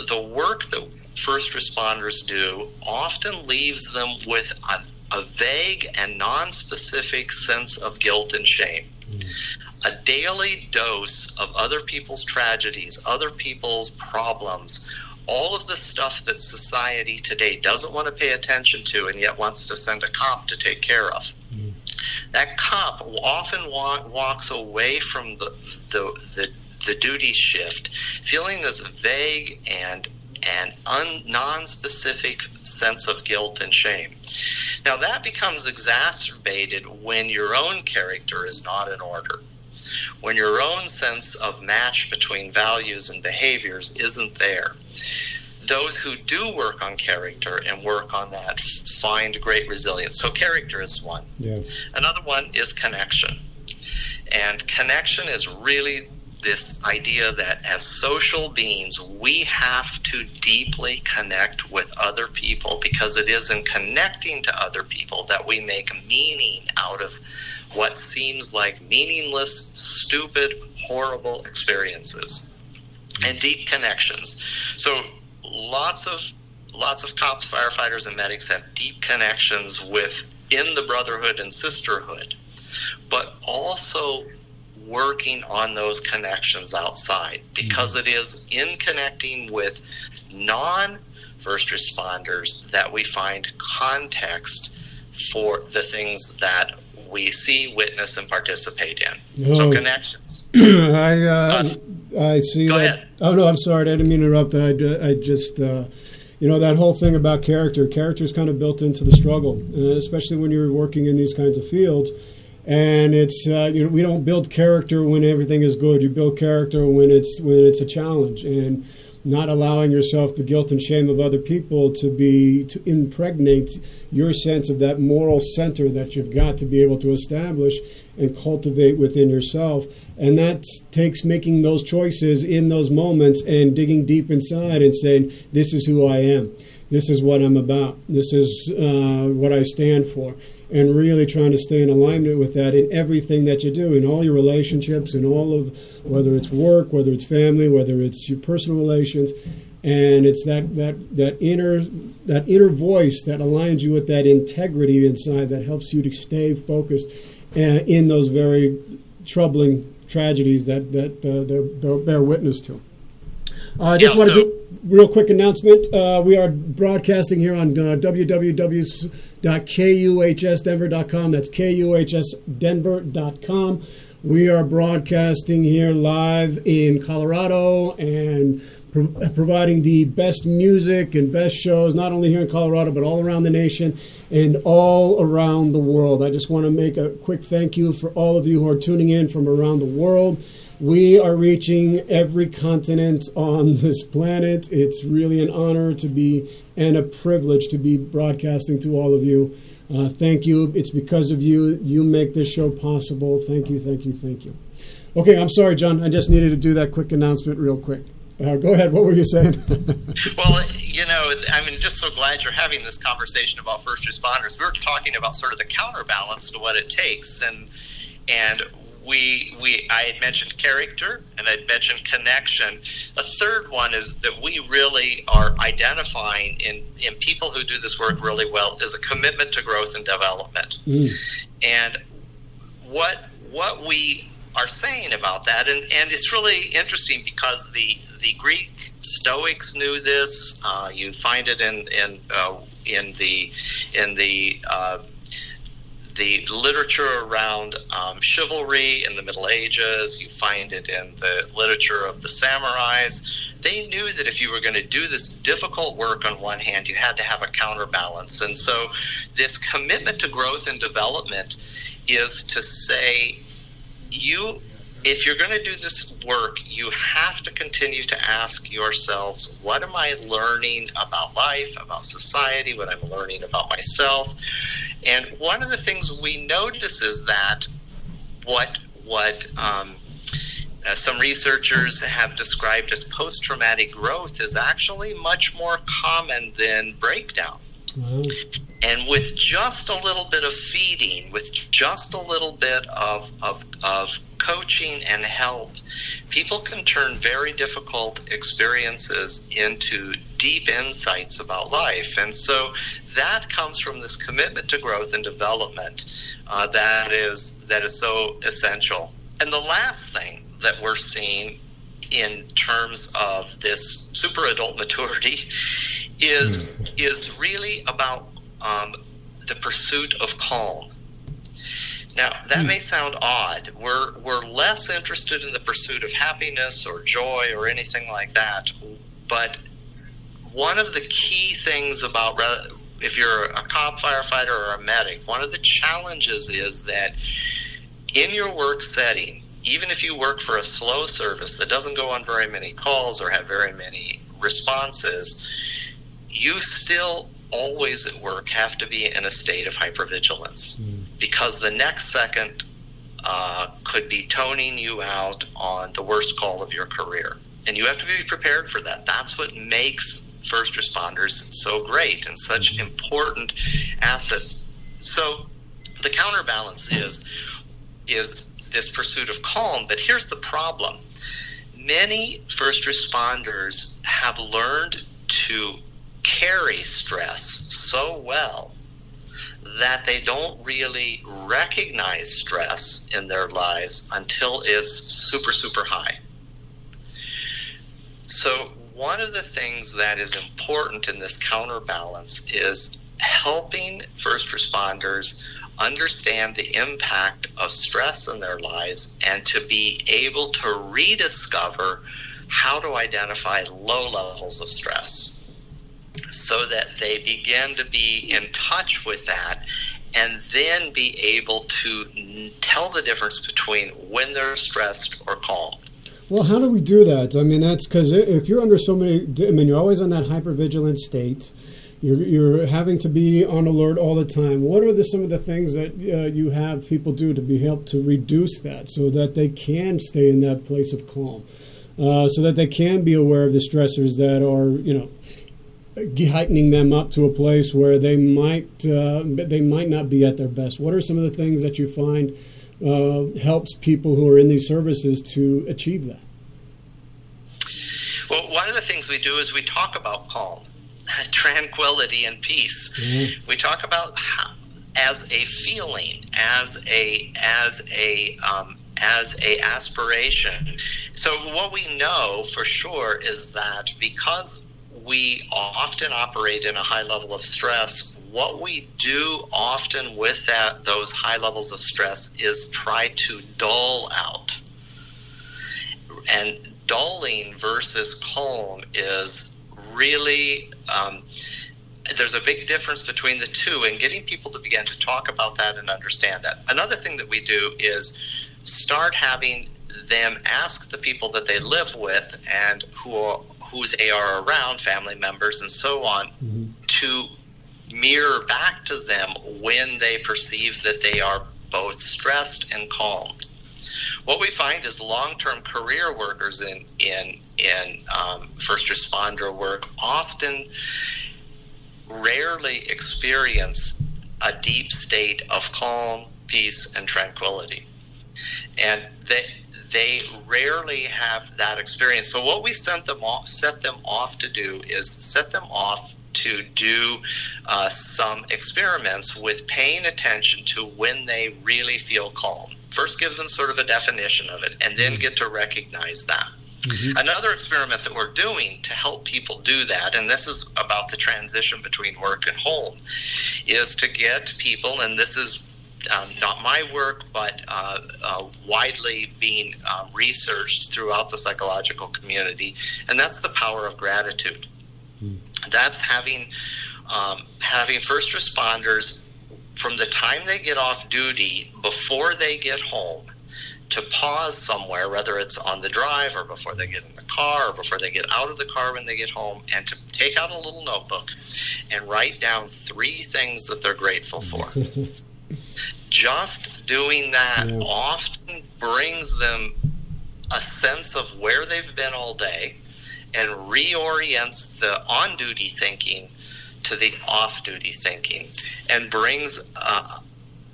the work that first responders do often leaves them with a, a vague and non-specific sense of guilt and shame. Mm-hmm a daily dose of other people's tragedies, other people's problems, all of the stuff that society today doesn't want to pay attention to and yet wants to send a cop to take care of. Mm-hmm. That cop often wa- walks away from the, the, the, the duty shift feeling this vague and and un, non-specific sense of guilt and shame. Now that becomes exacerbated when your own character is not in order when your own sense of match between values and behaviors isn't there. Those who do work on character and work on that find great resilience. So, character is one. Yeah. Another one is connection. And connection is really this idea that as social beings, we have to deeply connect with other people because it is in connecting to other people that we make meaning out of what seems like meaningless, stupid, horrible experiences and deep connections. So lots of lots of cops, firefighters, and medics have deep connections within the brotherhood and sisterhood, but also working on those connections outside because it is in connecting with non first responders that we find context for the things that we see, witness, and participate in. Oh. So connections. I uh, uh, I see. Go that. ahead. Oh no, I'm sorry. I didn't mean to interrupt. I, I just. Uh, you know that whole thing about character. Character is kind of built into the struggle, uh, especially when you're working in these kinds of fields. And it's uh, you know we don't build character when everything is good. You build character when it's when it's a challenge. And not allowing yourself the guilt and shame of other people to be to impregnate your sense of that moral center that you've got to be able to establish and cultivate within yourself. And that takes making those choices in those moments and digging deep inside and saying this is who i am. This is what i'm about. This is uh, what i stand for and really trying to stay in alignment with that in everything that you do, in all your relationships, in all of whether it's work, whether it's family, whether it's your personal relations. And it's that, that, that inner that inner voice that aligns you with that integrity inside that helps you to stay focused uh, in those very troubling tragedies that that uh, they bear witness to. Uh, I just yeah, want to so- do real quick announcement. Uh, we are broadcasting here on uh, www.kuhsdenver.com. That's kuhsdenver.com. We are broadcasting here live in Colorado and pro- uh, providing the best music and best shows, not only here in Colorado, but all around the nation and all around the world. I just want to make a quick thank you for all of you who are tuning in from around the world. We are reaching every continent on this planet. It's really an honor to be and a privilege to be broadcasting to all of you. Uh, thank you. It's because of you. You make this show possible. Thank you, thank you, thank you. Okay, I'm sorry, John. I just needed to do that quick announcement real quick. Uh, go ahead. What were you saying? well, you know, I mean, just so glad you're having this conversation about first responders. We are talking about sort of the counterbalance to what it takes, and and we we I had mentioned character and I'd mentioned connection. A third one is that we really are identifying in in people who do this work really well is a commitment to growth and development. Mm. And what what we are saying about that, and, and it's really interesting because the the Greek Stoics knew this. Uh, you find it in in uh, in the in the uh, the literature around um, chivalry in the Middle Ages. You find it in the literature of the samurais. They knew that if you were going to do this difficult work on one hand, you had to have a counterbalance. And so, this commitment to growth and development is to say, you if you're going to do this work, you have to continue to ask yourselves, what am I learning about life, about society, what I'm learning about myself? And one of the things we notice is that what what um, uh, some researchers have described as post-traumatic growth is actually much more common than breakdown. And with just a little bit of feeding, with just a little bit of, of, of coaching and help, people can turn very difficult experiences into deep insights about life. And so that comes from this commitment to growth and development uh, that is that is so essential. And the last thing that we're seeing in terms of this super adult maturity is is really about um, the pursuit of calm. Now that hmm. may sound odd. We're we're less interested in the pursuit of happiness or joy or anything like that. But one of the key things about if you're a cop, firefighter, or a medic, one of the challenges is that in your work setting, even if you work for a slow service that doesn't go on very many calls or have very many responses, you still always at work have to be in a state of hypervigilance mm. because the next second uh, could be toning you out on the worst call of your career. And you have to be prepared for that. That's what makes first responders so great and such important assets. So the counterbalance is is this pursuit of calm. But here's the problem: many first responders have learned to carry stress so well that they don't really recognize stress in their lives until it's super, super high. So, one of the things that is important in this counterbalance is helping first responders understand the impact of stress in their lives and to be able to rediscover how to identify low levels of stress so that they begin to be in touch with that and then be able to tell the difference between when they're stressed or calm. Well, how do we do that? I mean, that's because if you're under so many, I mean, you're always in that hypervigilant state. You're, you're having to be on alert all the time. What are the, some of the things that uh, you have people do to be helped to reduce that so that they can stay in that place of calm, uh, so that they can be aware of the stressors that are, you know, heightening them up to a place where they might uh, they might not be at their best. What are some of the things that you find uh, helps people who are in these services to achieve that? Well, one of the things we do is we talk about calm, tranquility, and peace. Mm-hmm. We talk about how, as a feeling, as a as a um, as a aspiration. So what we know for sure is that because we often operate in a high level of stress. What we do often with that those high levels of stress is try to dull out. And dulling versus calm is really um, there's a big difference between the two and getting people to begin to talk about that and understand that. Another thing that we do is start having them ask the people that they live with and who are, who they are around, family members, and so on, mm-hmm. to mirror back to them when they perceive that they are both stressed and calmed. What we find is long-term career workers in in in um, first responder work often rarely experience a deep state of calm, peace, and tranquility, and they they rarely have that experience. So what we sent them off, set them off to do is set them off to do uh, some experiments with paying attention to when they really feel calm. first give them sort of a definition of it, and then get to recognize that. Mm-hmm. Another experiment that we're doing to help people do that, and this is about the transition between work and home, is to get people, and this is um, not my work, but uh, uh, widely being uh, researched throughout the psychological community, and that's the power of gratitude. That's having um, having first responders from the time they get off duty before they get home to pause somewhere, whether it's on the drive or before they get in the car or before they get out of the car when they get home, and to take out a little notebook and write down three things that they're grateful for. Just doing that yeah. often brings them a sense of where they've been all day and reorients the on duty thinking to the off duty thinking and brings uh,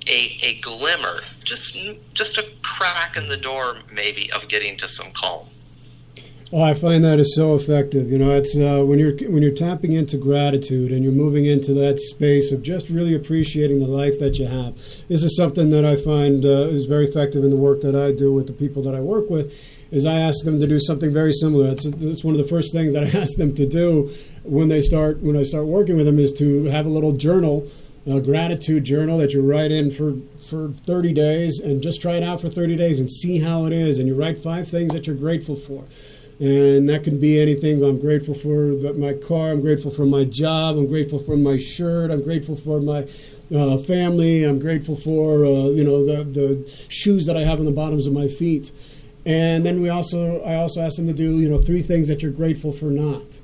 a, a glimmer, just just a crack in the door, maybe, of getting to some calm. Oh, I find that is so effective. You know, it's uh, when you're when you're tapping into gratitude and you're moving into that space of just really appreciating the life that you have. This is something that I find uh, is very effective in the work that I do with the people that I work with. Is I ask them to do something very similar. That's, it's one of the first things that I ask them to do when they start when I start working with them is to have a little journal a gratitude journal that you write in for, for 30 days and just try it out for 30 days and see how it is. And you write five things that you're grateful for. And that can be anything. I'm grateful for my car. I'm grateful for my job. I'm grateful for my shirt. I'm grateful for my uh, family. I'm grateful for uh, you know the the shoes that I have on the bottoms of my feet. And then we also I also ask them to do you know three things that you're grateful for not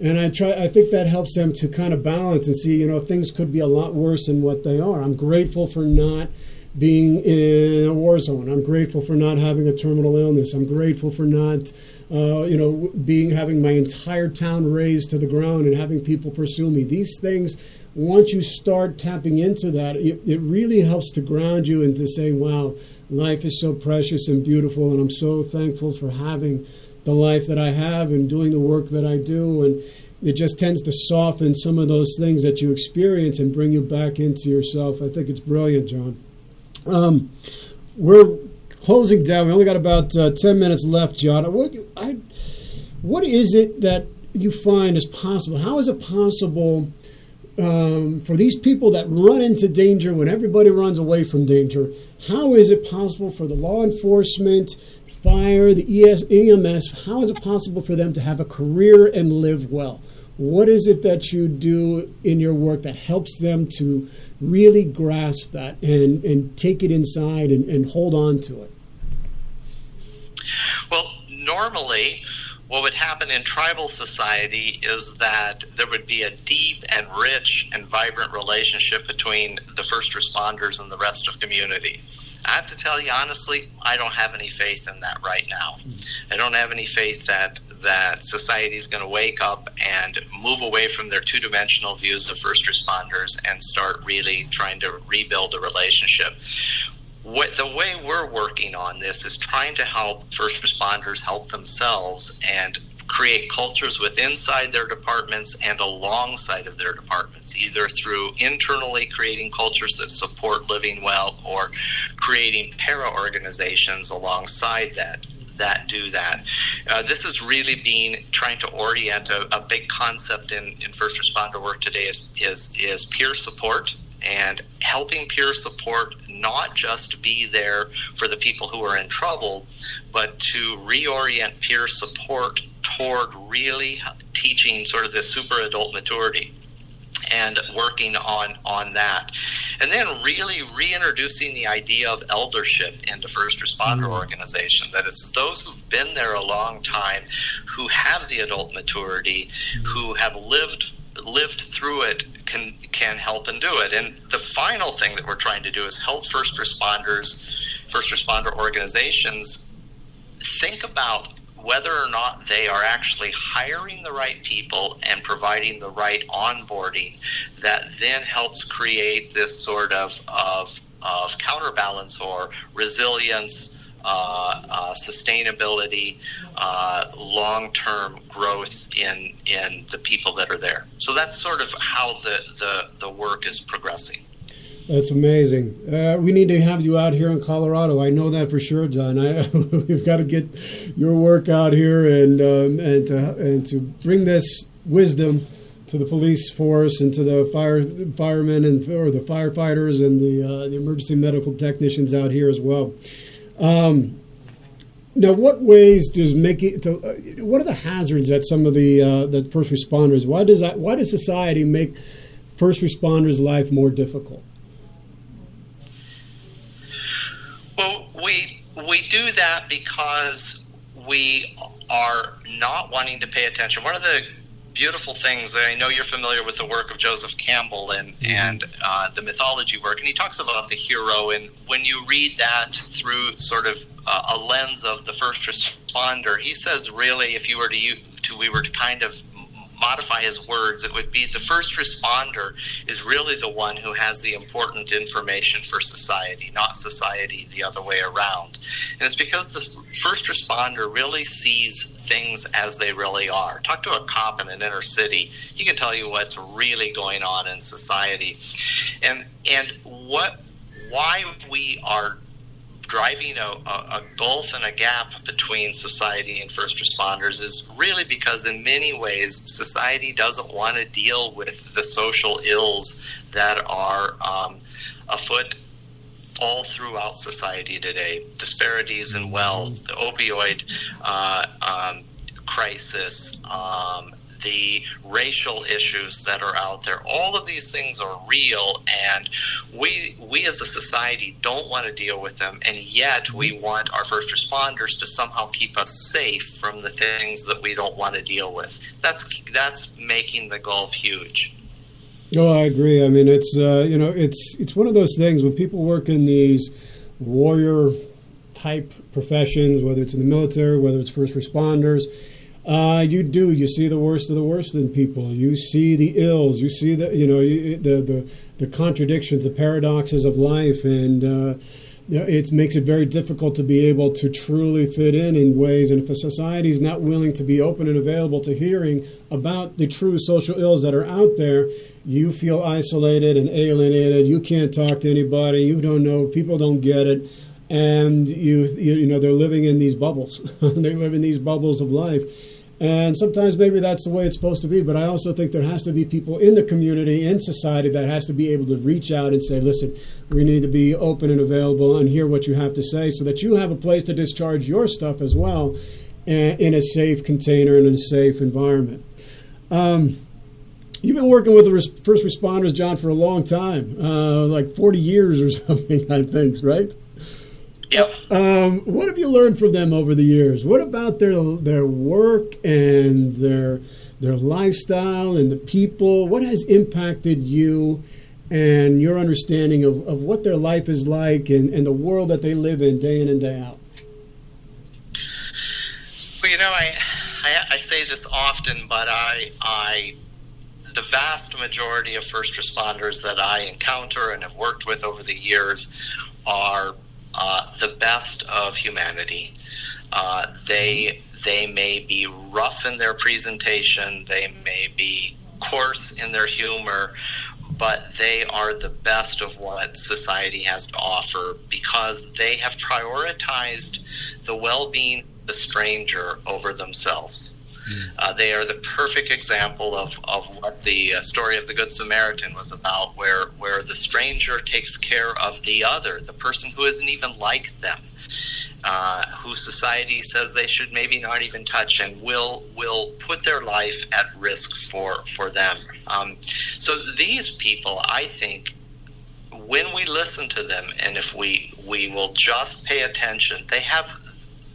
and I try. I think that helps them to kind of balance and see, you know, things could be a lot worse than what they are. I'm grateful for not being in a war zone. I'm grateful for not having a terminal illness. I'm grateful for not, uh, you know, being having my entire town razed to the ground and having people pursue me. These things, once you start tapping into that, it, it really helps to ground you and to say, "Wow, life is so precious and beautiful," and I'm so thankful for having the life that I have and doing the work that I do. And it just tends to soften some of those things that you experience and bring you back into yourself. I think it's brilliant, John. Um, we're closing down. We only got about uh, 10 minutes left, John. What, I, what is it that you find is possible? How is it possible um, for these people that run into danger when everybody runs away from danger? How is it possible for the law enforcement fire, the ES, EMS, how is it possible for them to have a career and live well? What is it that you do in your work that helps them to really grasp that and, and take it inside and, and hold on to it? Well, normally, what would happen in tribal society is that there would be a deep and rich and vibrant relationship between the first responders and the rest of community. I have to tell you honestly, I don't have any faith in that right now. I don't have any faith that that society is going to wake up and move away from their two-dimensional views of first responders and start really trying to rebuild a relationship. What, the way we're working on this is trying to help first responders help themselves and create cultures within inside their departments and alongside of their departments, either through internally creating cultures that support living well or creating para organizations alongside that that do that. Uh, this is really being trying to orient a, a big concept in, in first responder work today is, is, is peer support and helping peer support not just be there for the people who are in trouble, but to reorient peer support toward really teaching sort of the super adult maturity and working on on that and then really reintroducing the idea of eldership into first responder mm-hmm. organization that it's those who've been there a long time who have the adult maturity mm-hmm. who have lived lived through it can can help and do it. And the final thing that we're trying to do is help first responders first responder organizations think about whether or not they are actually hiring the right people and providing the right onboarding that then helps create this sort of, of, of counterbalance or resilience, sustainability, uh, long term growth in, in the people that are there. So that's sort of how the, the, the work is progressing. That's amazing. Uh, we need to have you out here in Colorado. I know that for sure, John. I, we've got to get your work out here and um, and to and to bring this wisdom to the police force and to the fire firemen and or the firefighters and the uh, the emergency medical technicians out here as well. Um, now, what ways does making to, uh, what are the hazards that some of the uh, the first responders? Why does that? Why does society make first responders' life more difficult? Well, we we do that because we are not wanting to pay attention. One of the beautiful things I know you're familiar with the work of Joseph Campbell and mm-hmm. and uh, the mythology work, and he talks about the hero. And when you read that through sort of uh, a lens of the first responder, he says really, if you were to, to we were to kind of modify his words, it would be the first responder is really the one who has the important information for society, not society the other way around. And it's because the first responder really sees things as they really are. Talk to a cop in an inner city, he can tell you what's really going on in society. And and what why we are driving a, a, a, gulf and a gap between society and first responders is really because, in many ways, society doesn't want to deal with the social ills that are um, afoot all throughout society today. Disparities in wealth, the opioid uh, um, crisis, um, the racial issues that are out there. All of these things are real, and we we as a society don't want to deal with them, and yet we want our first responders to somehow keep us safe from the things that we don't want to deal with. That's that's making the gulf huge. Oh, I agree. I mean, it's uh, you know, it's it's one of those things when people work in these warrior type professions, whether it's in the military, whether it's first responders uh, you do. You see the worst of the worst in people. You see the ills. You see the you know the the the contradictions, the paradoxes of life, and uh, it makes it very difficult to be able to truly fit in in ways. And if a society is not willing to be open and available to hearing about the true social ills that are out there, you feel isolated and alienated. You can't talk to anybody. You don't know. People don't get it and you, you, know they're living in these bubbles. they live in these bubbles of life, and sometimes maybe that's the way it's supposed to be, but I also think there has to be people in the community, in society, that has to be able to reach out and say, listen, we need to be open and available and hear what you have to say so that you have a place to discharge your stuff as well in a safe container and in a safe environment. Um, you've been working with the first responders, John, for a long time, uh, like 40 years or something, I think, right? Yep. Um, what have you learned from them over the years? What about their their work and their their lifestyle and the people? What has impacted you and your understanding of, of what their life is like and, and the world that they live in day in and day out? Well, you know, I, I, I say this often, but I I the vast majority of first responders that I encounter and have worked with over the years are uh, the best of humanity. Uh, they they may be rough in their presentation, they may be coarse in their humor, but they are the best of what society has to offer because they have prioritized the well-being of the stranger over themselves. Uh, they are the perfect example of, of what the uh, story of the Good Samaritan was about, where, where the stranger takes care of the other, the person who isn't even like them. Uh, who society says they should maybe not even touch and will will put their life at risk for for them. Um, so these people, I think, when we listen to them and if we we will just pay attention, they have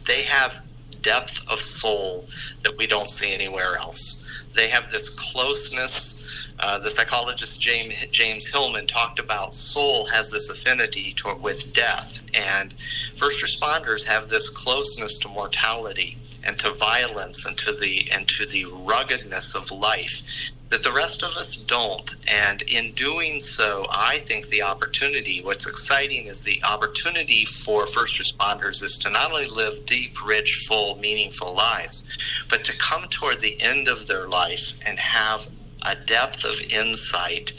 they have depth of soul that we don't see anywhere else. They have this closeness. Uh, the psychologist James, James Hillman talked about soul has this affinity to, with death, and first responders have this closeness to mortality and to violence and to the and to the ruggedness of life that the rest of us don't. And in doing so, I think the opportunity, what's exciting is the opportunity for first responders is to not only live deep, rich, full, meaningful lives, but to come toward the end of their life and have a depth of insight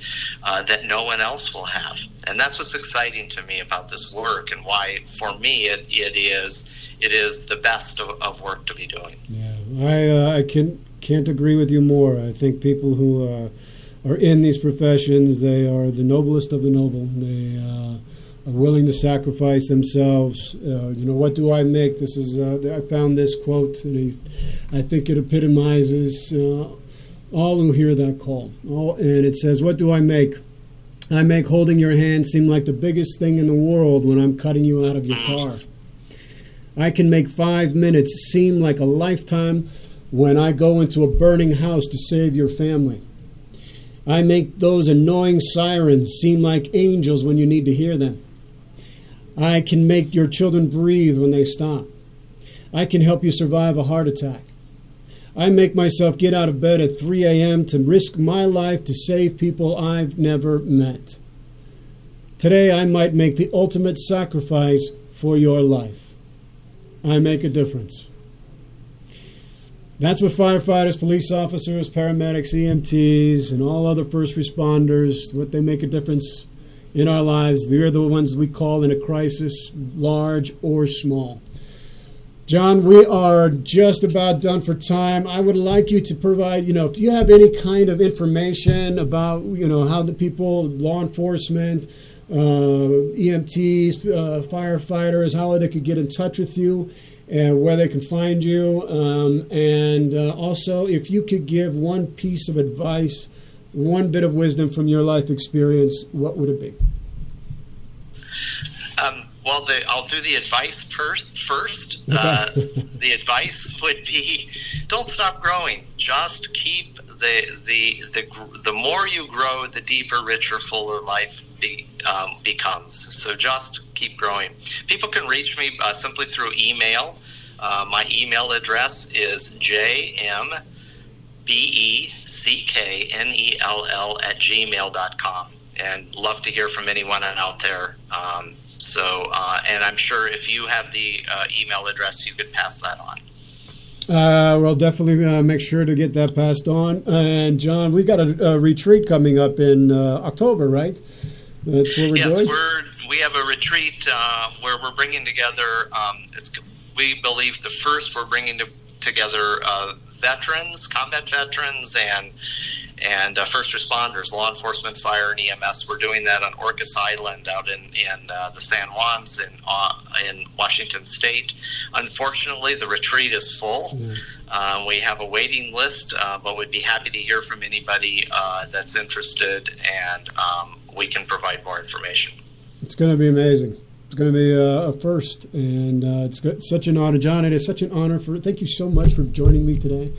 uh, that no one else will have. And that's what's exciting to me about this work and why, for me, it, it is it is the best of, of work to be doing. Yeah, I uh, I can can't agree with you more. I think people who uh, are in these professions they are the noblest of the noble. They uh, are willing to sacrifice themselves. Uh, you know, what do I make? This is uh, I found this quote, and I think it epitomizes uh, all who hear that call. All, and it says, "What do I make?" I make holding your hand seem like the biggest thing in the world when I'm cutting you out of your car. I can make five minutes seem like a lifetime when I go into a burning house to save your family. I make those annoying sirens seem like angels when you need to hear them. I can make your children breathe when they stop. I can help you survive a heart attack. I make myself get out of bed at 3 a.m. to risk my life to save people I've never met. Today, I might make the ultimate sacrifice for your life. I make a difference. That's what firefighters, police officers, paramedics, EMTs, and all other first responders, what they make a difference in our lives. They're the ones we call in a crisis, large or small. John, we are just about done for time. I would like you to provide, you know, if you have any kind of information about, you know, how the people, law enforcement, uh, EMTs, uh, firefighters, how they could get in touch with you and where they can find you. Um, and uh, also, if you could give one piece of advice, one bit of wisdom from your life experience, what would it be? Um, well, the, I'll do the advice first. First, okay. uh, the advice would be: don't stop growing. Just keep the the the the more you grow, the deeper, richer, fuller life be, um, becomes. So just keep growing. People can reach me uh, simply through email. Uh, my email address is jm b e c k n e l l at gmail.com and love to hear from anyone out there. Um, so, uh, and I'm sure if you have the uh, email address, you could pass that on. Uh, we'll definitely uh, make sure to get that passed on. And John, we've got a, a retreat coming up in uh, October, right? That's what we're yes, doing. We're, we have a retreat uh, where we're bringing together. Um, we believe the first we're bringing to, together veterans, combat veterans, and and uh, first responders, law enforcement, fire, and EMS. We're doing that on Orcas Island out in, in uh, the San Juans in, uh, in Washington State. Unfortunately, the retreat is full. Mm. we have a waiting list, uh, but we'd be happy to hear from anybody uh, that's interested, and um, we can provide more information. It's going to be amazing. It's going to be a, first, and it's such an honor, John. It is such an honor for. Thank you so much for joining me today.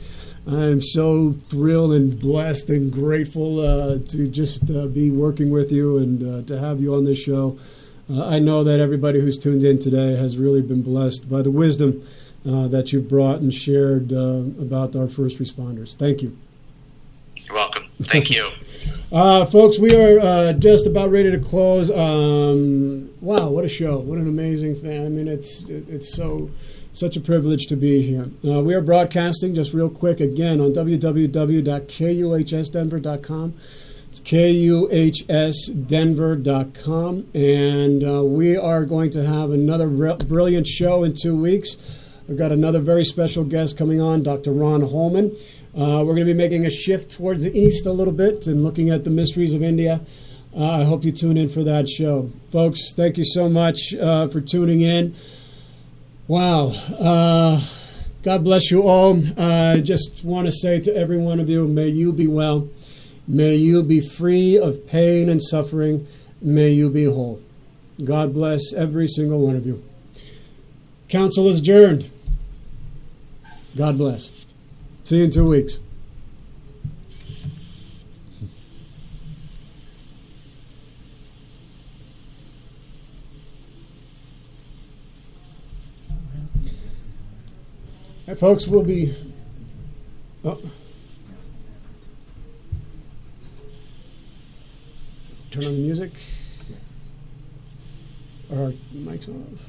I'm so thrilled and blessed and grateful uh, to just uh, be working with you and uh, to have you on this show. Uh, I know that everybody who's tuned in today has really been blessed by the wisdom uh, that you've brought and shared uh, about our first responders. Thank you. You're welcome. Thank you. Folks, we are just about ready to close. Um, wow, what a show! What an amazing thing! I mean, it's it's so such a privilege to be here. Uh, we are broadcasting just real quick again on www.kuhsdenver.com. It's kuhsdenver.com, and uh, we are going to have another re- brilliant show in two weeks. We've got another very special guest coming on, Dr. Ron Holman. Uh, we're going to be making a shift towards the east a little bit and looking at the mysteries of India. Uh, I hope you tune in for that show. Folks, thank you so much uh, for tuning in. Wow. Uh, God bless you all. I just want to say to every one of you, may you be well. May you be free of pain and suffering. May you be whole. God bless every single one of you. Council is adjourned. God bless. See you in two weeks. Hey, folks, we'll be. Oh. Turn on the music. Yes. Are our mics off?